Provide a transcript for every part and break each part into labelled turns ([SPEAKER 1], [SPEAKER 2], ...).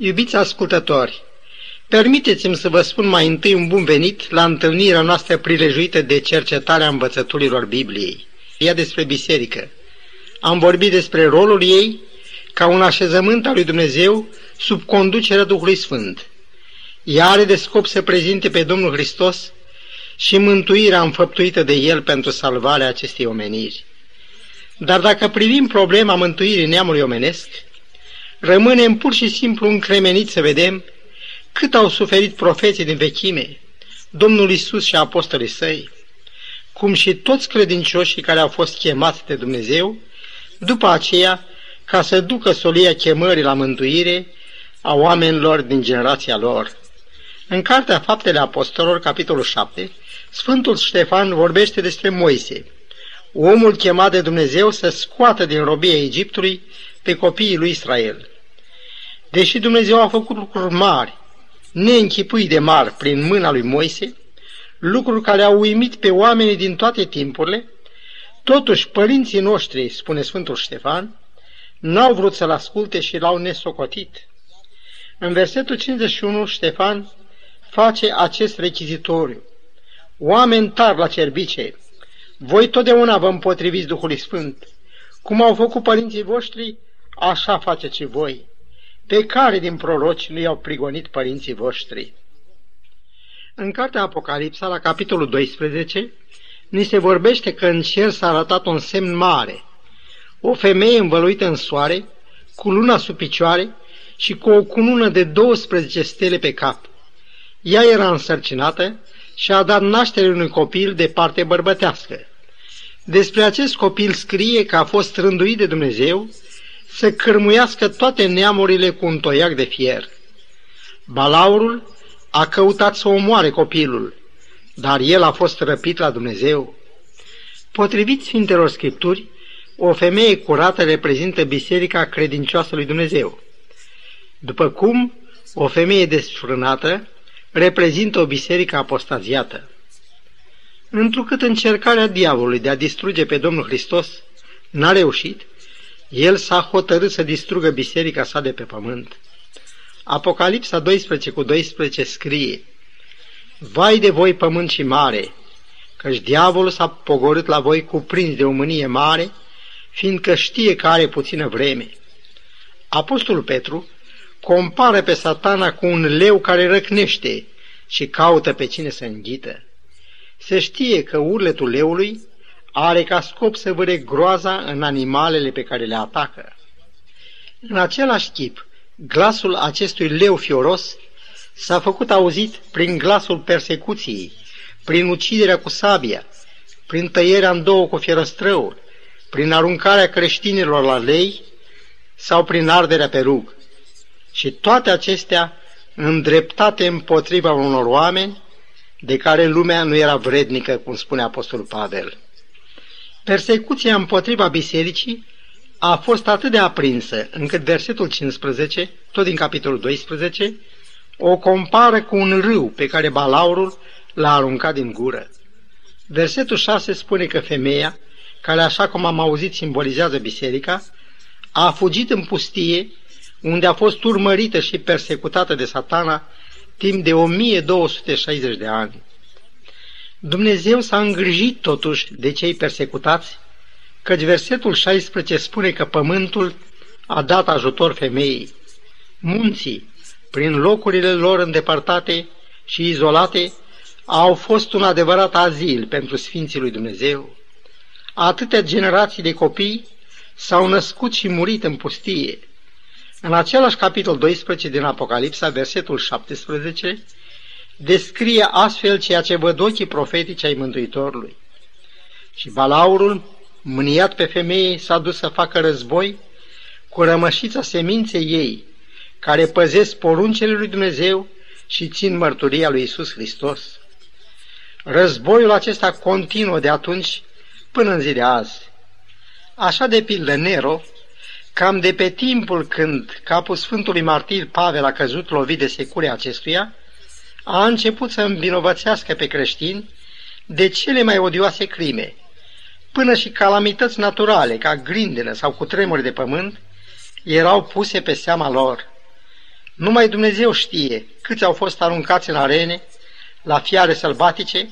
[SPEAKER 1] Iubiți ascultători, permiteți-mi să vă spun mai întâi un bun venit la întâlnirea noastră prilejuită de cercetarea învățăturilor Bibliei. Ea despre biserică. Am vorbit despre rolul ei ca un așezământ al lui Dumnezeu sub conducerea Duhului Sfânt. Ea are de scop să prezinte pe Domnul Hristos și mântuirea înfăptuită de El pentru salvarea acestei omeniri. Dar dacă privim problema mântuirii neamului omenesc, rămânem pur și simplu încremeniți să vedem cât au suferit profeții din vechime, Domnul Isus și apostolii săi, cum și toți credincioșii care au fost chemați de Dumnezeu, după aceea, ca să ducă solia chemării la mântuire a oamenilor din generația lor. În Cartea Faptele Apostolilor, capitolul 7, Sfântul Ștefan vorbește despre Moise, omul chemat de Dumnezeu să scoată din robia Egiptului pe copiii lui Israel. Deși Dumnezeu a făcut lucruri mari, neînchipui de mari prin mâna lui Moise, lucruri care au uimit pe oamenii din toate timpurile, totuși părinții noștri, spune Sfântul Ștefan, n-au vrut să-l asculte și l-au nesocotit. În versetul 51, Ștefan face acest rechizitoriu. Oameni tari la cerbice, voi totdeauna vă împotriviți Duhului Sfânt. Cum au făcut părinții voștri, așa faceți și voi. Pe care din proroci nu i-au prigonit părinții voștri? În cartea Apocalipsa, la capitolul 12, ni se vorbește că în cer s-a arătat un semn mare. O femeie învăluită în soare, cu luna sub picioare și cu o cunună de 12 stele pe cap. Ea era însărcinată și a dat naștere unui copil de parte bărbătească. Despre acest copil scrie că a fost rânduit de Dumnezeu să cârmuiască toate neamurile cu un toiac de fier. Balaurul a căutat să omoare copilul, dar el a fost răpit la Dumnezeu. Potrivit Sfintelor Scripturi, o femeie curată reprezintă biserica credincioasă lui Dumnezeu. După cum o femeie desfrânată reprezintă o biserică apostaziată. Întrucât încercarea diavolului de a distruge pe Domnul Hristos n-a reușit, el s-a hotărât să distrugă biserica sa de pe pământ. Apocalipsa 12 cu 12 scrie Vai de voi pământ și mare, căci diavolul s-a pogorât la voi cuprins de o mânie mare, fiindcă știe că are puțină vreme. Apostolul Petru compară pe satana cu un leu care răcnește și caută pe cine să înghită. Se știe că urletul leului are ca scop să vâre groaza în animalele pe care le atacă. În același chip, glasul acestui leu fioros s-a făcut auzit prin glasul persecuției, prin uciderea cu sabia, prin tăierea în două cu fierăstrăul, prin aruncarea creștinilor la lei sau prin arderea pe rug. Și toate acestea îndreptate împotriva unor oameni de care lumea nu era vrednică, cum spune Apostolul Pavel. Persecuția împotriva bisericii a fost atât de aprinsă încât versetul 15, tot din capitolul 12, o compară cu un râu pe care balaurul l-a aruncat din gură. Versetul 6 spune că femeia, care așa cum am auzit simbolizează biserica, a fugit în pustie, unde a fost urmărită și persecutată de satana timp de 1260 de ani. Dumnezeu s-a îngrijit totuși de cei persecutați, căci versetul 16 spune că pământul a dat ajutor femeii. Munții, prin locurile lor îndepărtate și izolate, au fost un adevărat azil pentru Sfinții lui Dumnezeu. Atâtea generații de copii s-au născut și murit în pustie. În același capitol 12 din Apocalipsa, versetul 17, descrie astfel ceea ce văd ochii profetici ai Mântuitorului. Și Balaurul, mâniat pe femeie, s-a dus să facă război cu rămășița seminței ei, care păzesc poruncele lui Dumnezeu și țin mărturia lui Isus Hristos. Războiul acesta continuă de atunci până în zi de azi. Așa de pildă Nero, cam de pe timpul când capul Sfântului Martir Pavel a căzut lovit de securea acestuia, a început să învinovățească pe creștini de cele mai odioase crime, până și calamități naturale, ca grindenă sau cutremuri de pământ, erau puse pe seama lor. Numai Dumnezeu știe câți au fost aruncați în arene, la fiare sălbatice,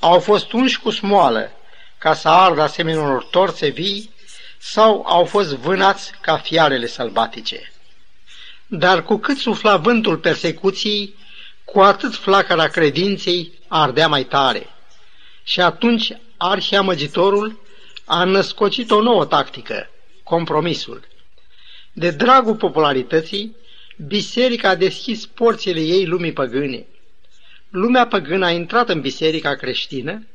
[SPEAKER 1] au fost unși cu smoală ca să ardă asemenea unor torțe vii sau au fost vânați ca fiarele sălbatice. Dar cu cât sufla vântul persecuției, cu atât flacăra credinței ardea mai tare. Și atunci arhiamăgitorul a născocit o nouă tactică, compromisul. De dragul popularității, biserica a deschis porțile ei lumii păgâne. Lumea păgână a intrat în biserica creștină,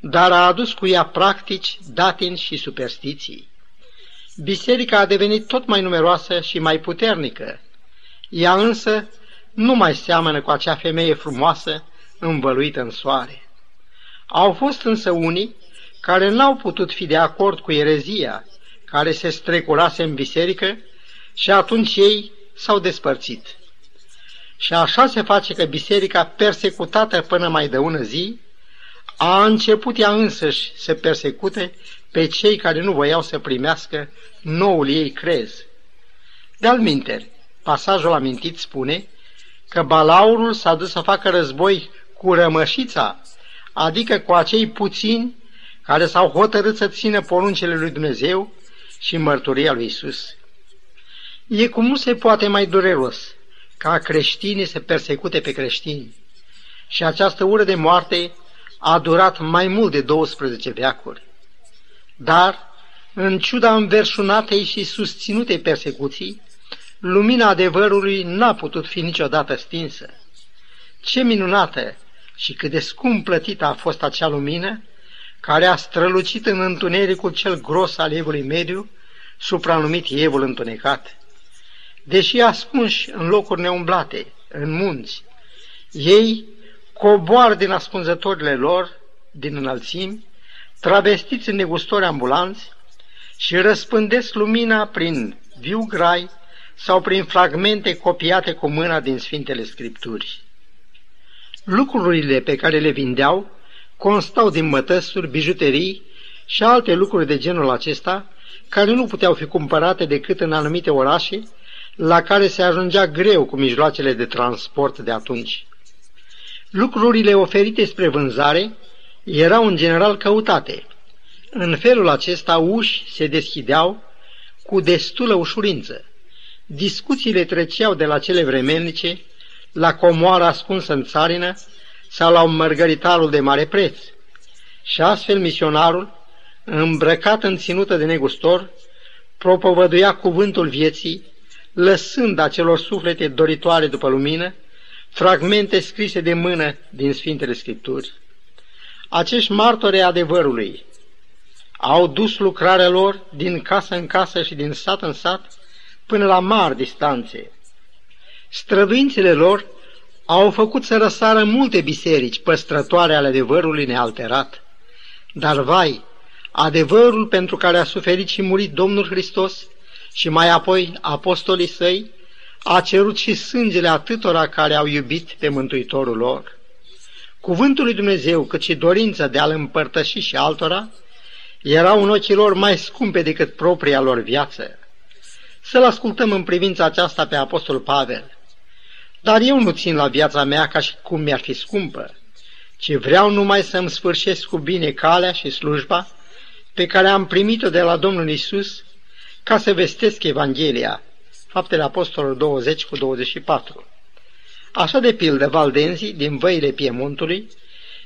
[SPEAKER 1] dar a adus cu ea practici, datini și superstiții. Biserica a devenit tot mai numeroasă și mai puternică. Ea însă nu mai seamănă cu acea femeie frumoasă învăluită în soare. Au fost însă unii care n-au putut fi de acord cu erezia care se strecurase în biserică și atunci ei s-au despărțit. Și așa se face că biserica persecutată până mai de ună zi a început ea însăși să persecute pe cei care nu voiau să primească noul ei crez. De-al minteri, pasajul amintit spune că balaurul s-a dus să facă război cu rămășița, adică cu acei puțini care s-au hotărât să țină poruncele lui Dumnezeu și mărturia lui Isus. E cum nu se poate mai dureros ca creștinii să persecute pe creștini. Și această ură de moarte a durat mai mult de 12 veacuri. Dar, în ciuda înverșunatei și susținutei persecuții, lumina adevărului n-a putut fi niciodată stinsă. Ce minunată și cât de scump plătită a fost acea lumină, care a strălucit în întunericul cel gros al evului mediu, supranumit evul întunecat. Deși ascunși în locuri neumblate, în munți, ei coboar din ascunzătorile lor, din înălțimi, travestiți în negustori ambulanți și răspândesc lumina prin viu grai sau prin fragmente copiate cu mâna din Sfintele Scripturi. Lucrurile pe care le vindeau constau din mătăsuri, bijuterii și alte lucruri de genul acesta, care nu puteau fi cumpărate decât în anumite orașe, la care se ajungea greu cu mijloacele de transport de atunci. Lucrurile oferite spre vânzare erau în general căutate. În felul acesta uși se deschideau cu destulă ușurință. Discuțiile treceau de la cele vremelnice la comoara ascunsă în țarină sau la un mărgăritarul de mare preț. Și astfel misionarul, îmbrăcat în ținută de negustor, propovăduia cuvântul vieții, lăsând acelor suflete doritoare după lumină, fragmente scrise de mână din Sfintele Scripturi. Acești martori adevărului au dus lucrarea lor din casă în casă și din sat în sat până la mari distanțe. Străduințele lor au făcut să răsară multe biserici păstrătoare ale adevărului nealterat. Dar vai, adevărul pentru care a suferit și murit Domnul Hristos și mai apoi apostolii săi, a cerut și sângele atâtora care au iubit pe Mântuitorul lor. Cuvântul lui Dumnezeu, cât și dorința de a-L împărtăși și altora, erau în ochii lor mai scumpe decât propria lor viață. Să-l ascultăm în privința aceasta pe Apostol Pavel. Dar eu nu țin la viața mea ca și cum mi-ar fi scumpă, ci vreau numai să-mi sfârșesc cu bine calea și slujba pe care am primit-o de la Domnul Isus ca să vestesc Evanghelia. Faptele Apostolului 20 cu 24. Așa de pildă, valdenzii din văile Piemontului,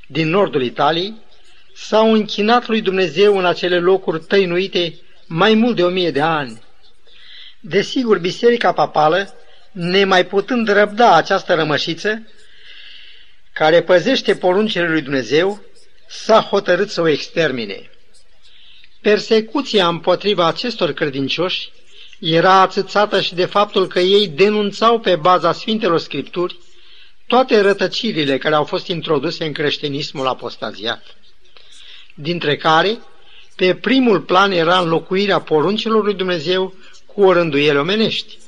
[SPEAKER 1] din nordul Italiei, s-au închinat lui Dumnezeu în acele locuri tăinuite mai mult de o mie de ani. Desigur, Biserica Papală, nemai putând răbda această rămășiță, care păzește poruncile lui Dumnezeu, s-a hotărât să o extermine. Persecuția împotriva acestor credincioși era atâțată și de faptul că ei denunțau pe baza Sfintelor Scripturi toate rătăcirile care au fost introduse în creștinismul apostaziat, dintre care pe primul plan era înlocuirea poruncilor lui Dumnezeu cu o rânduiele omenești.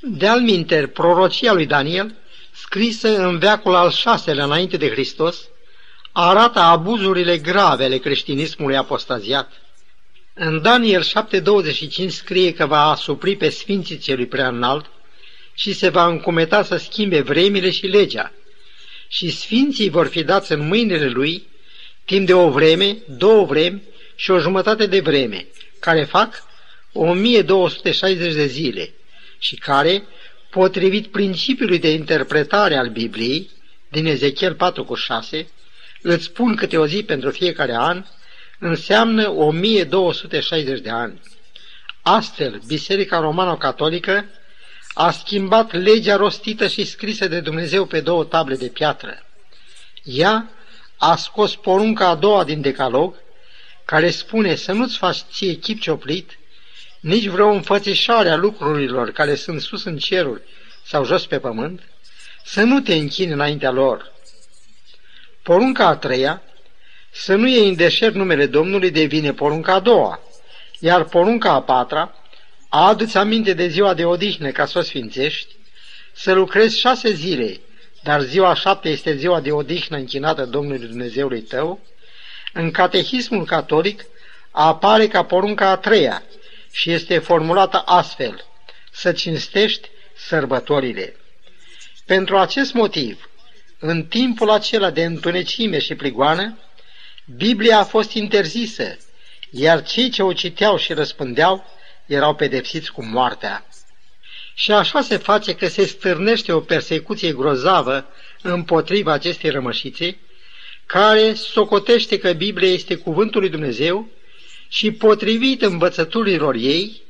[SPEAKER 1] De-al minter, prorocia lui Daniel, scrisă în veacul al șaselea înainte de Hristos, arată abuzurile grave ale creștinismului apostaziat. În Daniel 7.25 scrie că va asupri pe sfinții celui prea înalt și se va încumeta să schimbe vremile și legea. Și sfinții vor fi dați în mâinile lui timp de o vreme, două vremi și o jumătate de vreme, care fac 1260 de zile și care, potrivit principiului de interpretare al Bibliei, din Ezechiel 4 cu 6, îți spun câte o zi pentru fiecare an, înseamnă 1260 de ani. Astfel, Biserica Romano-Catolică a schimbat legea rostită și scrisă de Dumnezeu pe două table de piatră. Ea a scos porunca a doua din decalog, care spune să nu-ți faci ție chip cioplit, nici vreo înfățișare a lucrurilor care sunt sus în ceruri sau jos pe pământ, să nu te închini înaintea lor. Porunca a treia, să nu iei în deșert numele Domnului, devine porunca a doua, iar porunca a patra, a adu-ți aminte de ziua de odihnă ca să o sfințești, să lucrezi șase zile, dar ziua șapte este ziua de odihnă închinată Domnului Dumnezeului tău, în catehismul catolic apare ca porunca a treia și este formulată astfel, să cinstești sărbătorile. Pentru acest motiv, în timpul acela de întunecime și prigoană, Biblia a fost interzisă, iar cei ce o citeau și răspândeau erau pedepsiți cu moartea. Și așa se face că se stârnește o persecuție grozavă împotriva acestei rămășițe, care socotește că Biblia este cuvântul lui Dumnezeu și potrivit învățăturilor ei,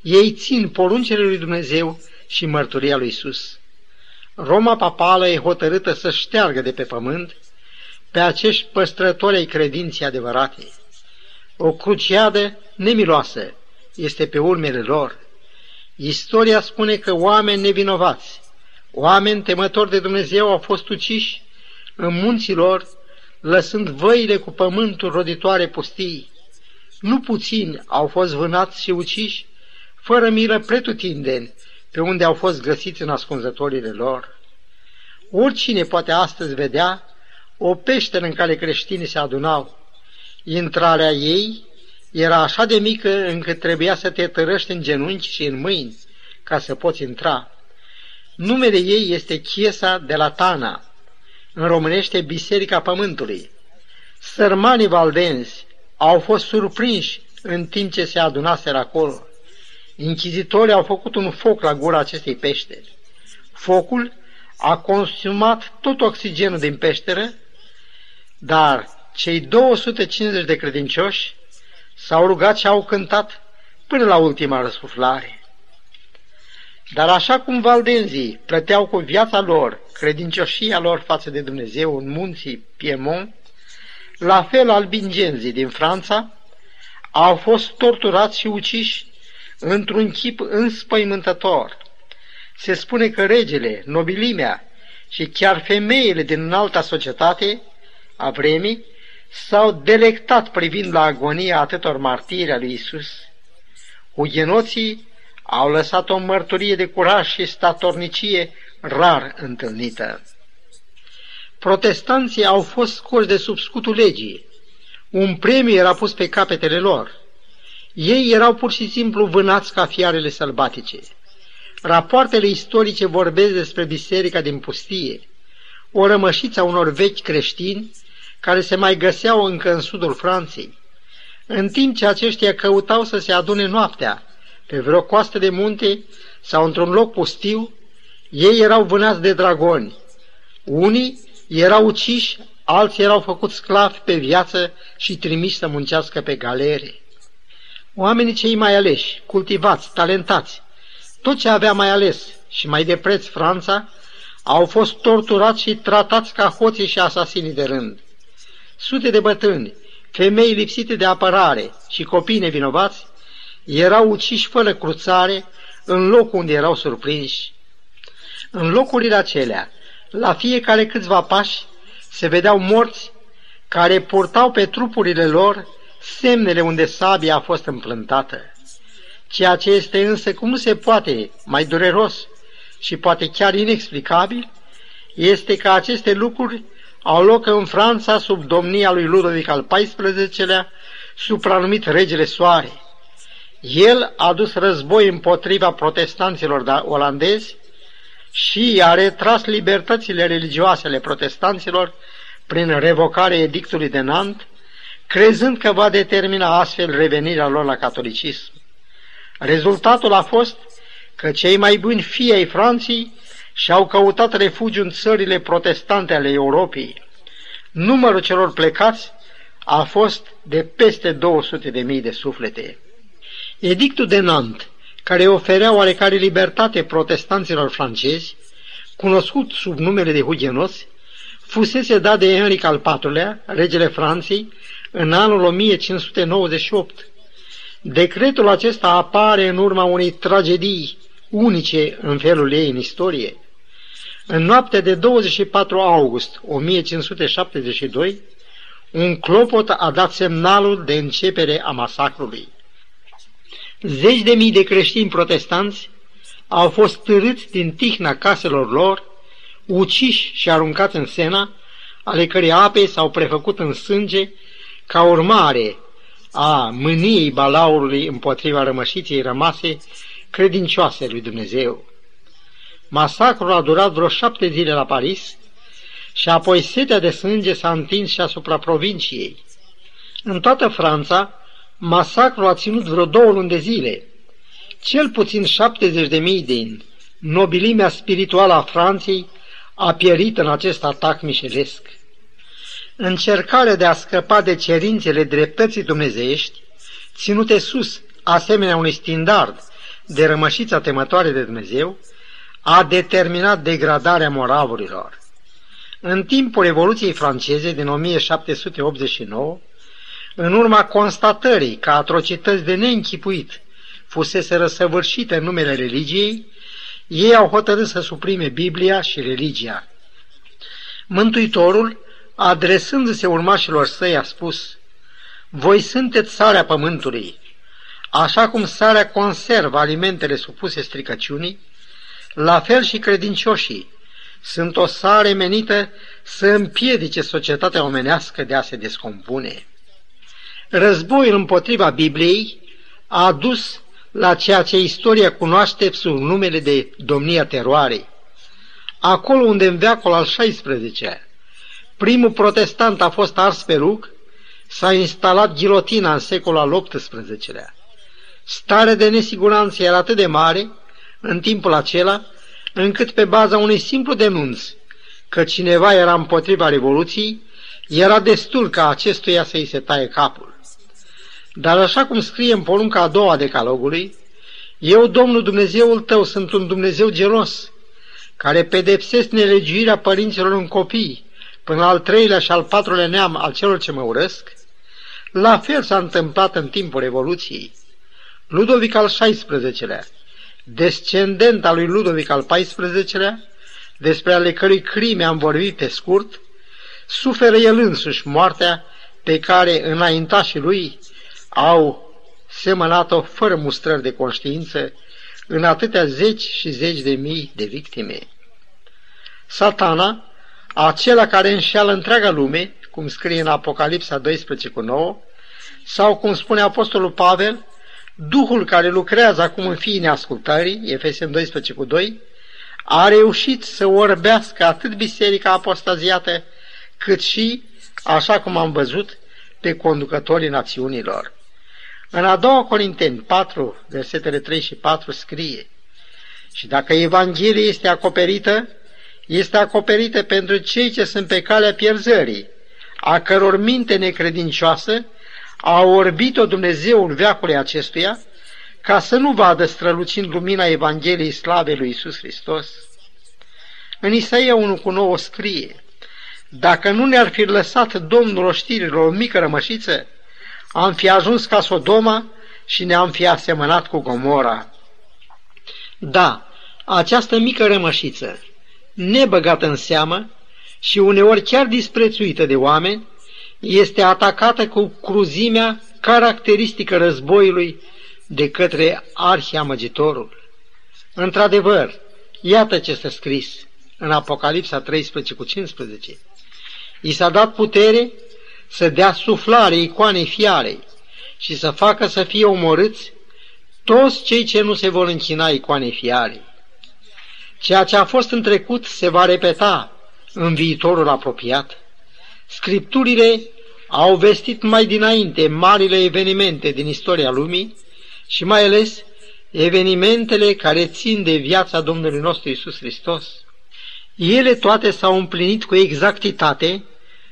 [SPEAKER 1] ei țin poruncele lui Dumnezeu și mărturia lui Isus. Roma papală e hotărâtă să șteargă de pe pământ pe acești păstrători ai credinții adevărate. O cruciadă nemiloasă este pe urmele lor. Istoria spune că oameni nevinovați, oameni temători de Dumnezeu au fost uciși în munții lor, lăsând văile cu pământul roditoare pustii. Nu puțini au fost vânați și uciși, fără milă pretutindeni, pe unde au fost găsiți în ascunzătorile lor. Oricine poate astăzi vedea o peșteră în care creștinii se adunau. Intrarea ei era așa de mică încât trebuia să te tărăști în genunchi și în mâini ca să poți intra. Numele ei este Chiesa de la Tana, în românește Biserica Pământului. Sărmanii valdenzi au fost surprinși în timp ce se adunaseră acolo. Inchizitorii au făcut un foc la gura acestei peșteri. Focul a consumat tot oxigenul din peșteră, dar cei 250 de credincioși s-au rugat și au cântat până la ultima răsuflare. Dar așa cum valdenzii plăteau cu viața lor credincioșia lor față de Dumnezeu în munții Piemont, la fel albingenzii din Franța au fost torturați și uciși într-un chip înspăimântător. Se spune că regele, nobilimea și chiar femeile din înalta societate a vremii s-au delectat privind la agonia atâtor martiri a lui Isus. Hugenoții au lăsat o mărturie de curaj și statornicie rar întâlnită. Protestanții au fost scoși de sub scutul legii. Un premiu era pus pe capetele lor. Ei erau pur și simplu vânați ca fiarele sălbatice. Rapoartele istorice vorbesc despre biserica din pustie, o rămășiță a unor vechi creștini care se mai găseau încă în sudul Franței. În timp ce aceștia căutau să se adune noaptea pe vreo coastă de munte sau într-un loc pustiu, ei erau vânați de dragoni. Unii erau uciși, alții erau făcuți sclavi pe viață și trimiși să muncească pe galere. Oamenii cei mai aleși, cultivați, talentați, tot ce avea mai ales și mai de preț Franța, au fost torturați și tratați ca hoții și asasinii de rând. Sute de bătrâni, femei lipsite de apărare și copii nevinovați erau uciși fără cruțare în locul unde erau surprinși. În locurile acelea, la fiecare câțiva pași, se vedeau morți care purtau pe trupurile lor semnele unde sabia a fost împlântată. Ceea ce este însă cum nu se poate mai dureros și poate chiar inexplicabil, este că aceste lucruri au loc în Franța sub domnia lui Ludovic al XIV-lea, supranumit Regele Soare. El a dus război împotriva protestanților da- olandezi, și a retras libertățile religioase ale protestanților prin revocarea edictului de Nant, crezând că va determina astfel revenirea lor la catolicism. Rezultatul a fost că cei mai buni fii ai Franței și-au căutat refugiu în țările protestante ale Europei. Numărul celor plecați a fost de peste 200 de mii de suflete. Edictul de Nantes, care oferea oarecare libertate protestanților francezi, cunoscut sub numele de Huguenoți, fusese dat de Henric al IV-lea, regele Franței, în anul 1598. Decretul acesta apare în urma unei tragedii unice în felul ei în istorie. În noaptea de 24 august 1572, un clopot a dat semnalul de începere a masacrului. Zeci de mii de creștini protestanți au fost târâți din tihna caselor lor, uciși și aruncați în sena, ale cărei ape s-au prefăcut în sânge ca urmare a mâniei balaurului împotriva rămășiței rămase credincioase lui Dumnezeu. Masacrul a durat vreo șapte zile la Paris și apoi setea de sânge s-a întins și asupra provinciei. În toată Franța, masacrul a ținut vreo două luni de zile. Cel puțin 70 de mii din nobilimea spirituală a Franței a pierit în acest atac mișelesc. Încercarea de a scăpa de cerințele dreptății dumnezeiești, ținute sus, asemenea unui standard de rămășița temătoare de Dumnezeu, a determinat degradarea moravurilor. În timpul Revoluției franceze din 1789, în urma constatării că atrocități de neînchipuit fusese răsăvârșite în numele religiei, ei au hotărât să suprime Biblia și religia. Mântuitorul, adresându-se urmașilor săi, a spus, Voi sunteți sarea pământului, așa cum sarea conservă alimentele supuse stricăciunii, la fel și credincioșii sunt o sare menită să împiedice societatea omenească de a se descompune. Războiul împotriva Bibliei a adus la ceea ce istoria cunoaște sub numele de domnia teroarei. Acolo unde în veacul al XVI-lea primul protestant a fost ars pe rug, s-a instalat gilotina în secolul al XVIII-lea. Starea de nesiguranță era atât de mare în timpul acela, încât pe baza unui simplu denunț că cineva era împotriva Revoluției, era destul ca acestuia să-i se taie capul. Dar așa cum scrie în porunca a doua decalogului, eu, Domnul Dumnezeul tău, sunt un Dumnezeu gelos, care pedepsesc nelegiuirea părinților în copii, până al treilea și al patrulea neam al celor ce mă urăsc, la fel s-a întâmplat în timpul Revoluției. Ludovic al XVI-lea, descendent al lui Ludovic al XIV-lea, despre ale cărui crime am vorbit pe scurt, suferă el însuși moartea pe care înaintașii lui au semănat-o fără mustrări de conștiință în atâtea zeci și zeci de mii de victime. Satana, acela care înșeală întreaga lume, cum scrie în Apocalipsa 12 cu 9, sau cum spune Apostolul Pavel, Duhul care lucrează acum în fiii neascultării, Efesem 12 cu 2, a reușit să orbească atât biserica apostaziată, cât și, așa cum am văzut, pe conducătorii națiunilor. În a doua Corinteni 4, versetele 3 și 4 scrie Și dacă Evanghelia este acoperită, este acoperită pentru cei ce sunt pe calea pierzării, a căror minte necredincioasă a orbit-o Dumnezeul veacului acestuia, ca să nu vadă strălucind lumina Evangheliei slavei lui Isus Hristos. În Isaia 1 cu 9 scrie, Dacă nu ne-ar fi lăsat Domnul oștirilor o mică rămășiță, am fi ajuns ca Sodoma și ne-am fi asemănat cu Gomora. Da, această mică rămășiță, nebăgată în seamă și uneori chiar disprețuită de oameni, este atacată cu cruzimea caracteristică războiului de către arhiamăgitorul. Într-adevăr, iată ce s-a scris în Apocalipsa 13 cu 15. I s-a dat putere să dea suflare icoanei fiarei și să facă să fie omorâți toți cei ce nu se vor închina icoanei fiarei. Ceea ce a fost în trecut se va repeta în viitorul apropiat. Scripturile au vestit mai dinainte marile evenimente din istoria lumii și mai ales evenimentele care țin de viața Domnului nostru Isus Hristos. Ele toate s-au împlinit cu exactitate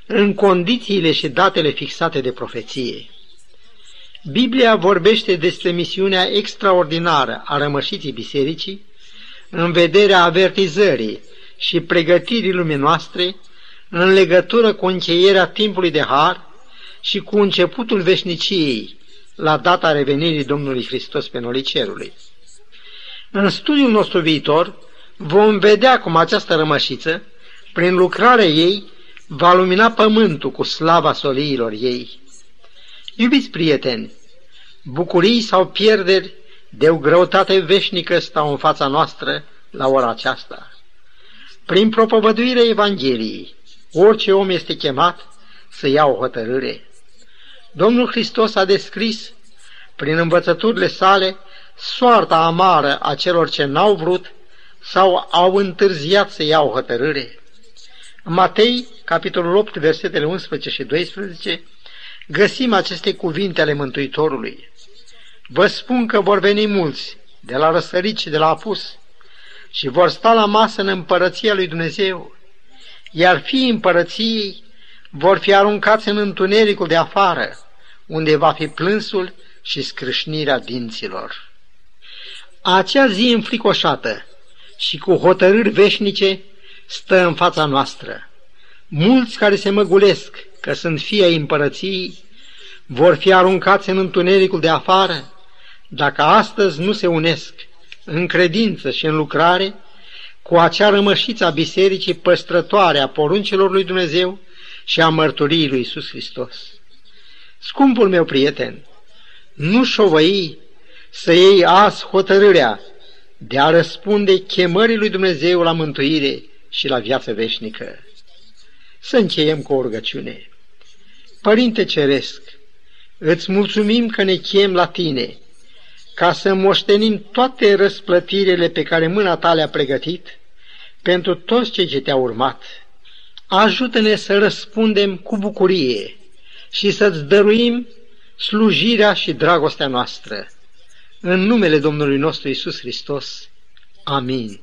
[SPEAKER 1] în condițiile și datele fixate de profeție. Biblia vorbește despre misiunea extraordinară a rămășiții bisericii în vederea avertizării și pregătirii lumii noastre în legătură cu încheierea timpului de har și cu începutul veșniciei la data revenirii Domnului Hristos pe nolii cerului. În studiul nostru viitor vom vedea cum această rămășiță, prin lucrarea ei, va lumina pământul cu slava soliilor ei. Iubiți prieteni, bucurii sau pierderi de o greutate veșnică stau în fața noastră la ora aceasta. Prin propovăduirea Evangheliei, orice om este chemat să ia o hotărâre. Domnul Hristos a descris, prin învățăturile sale, soarta amară a celor ce n-au vrut sau au întârziat să iau hotărâre. În Matei, capitolul 8, versetele 11 și 12, găsim aceste cuvinte ale Mântuitorului. Vă spun că vor veni mulți, de la răsărit și de la apus, și vor sta la masă în împărăția lui Dumnezeu, iar fiii împărăției vor fi aruncați în întunericul de afară, unde va fi plânsul și scrâșnirea dinților. Acea zi înfricoșată și cu hotărâri veșnice stă în fața noastră. Mulți care se măgulesc că sunt fii ai împărăției vor fi aruncați în întunericul de afară dacă astăzi nu se unesc în credință și în lucrare cu acea rămășiță a bisericii păstrătoare a poruncilor lui Dumnezeu și a mărturiei lui Isus Hristos. Scumpul meu prieten, nu șovăi să iei azi hotărârea de a răspunde chemării lui Dumnezeu la mântuire și la viață veșnică. Să încheiem cu o rugăciune. Părinte Ceresc, îți mulțumim că ne chem la tine, ca să moștenim toate răsplătirile pe care mâna ta le-a pregătit pentru toți cei ce te-au urmat. Ajută-ne să răspundem cu bucurie și să-ți dăruim slujirea și dragostea noastră. În numele Domnului nostru Isus Hristos. Amin.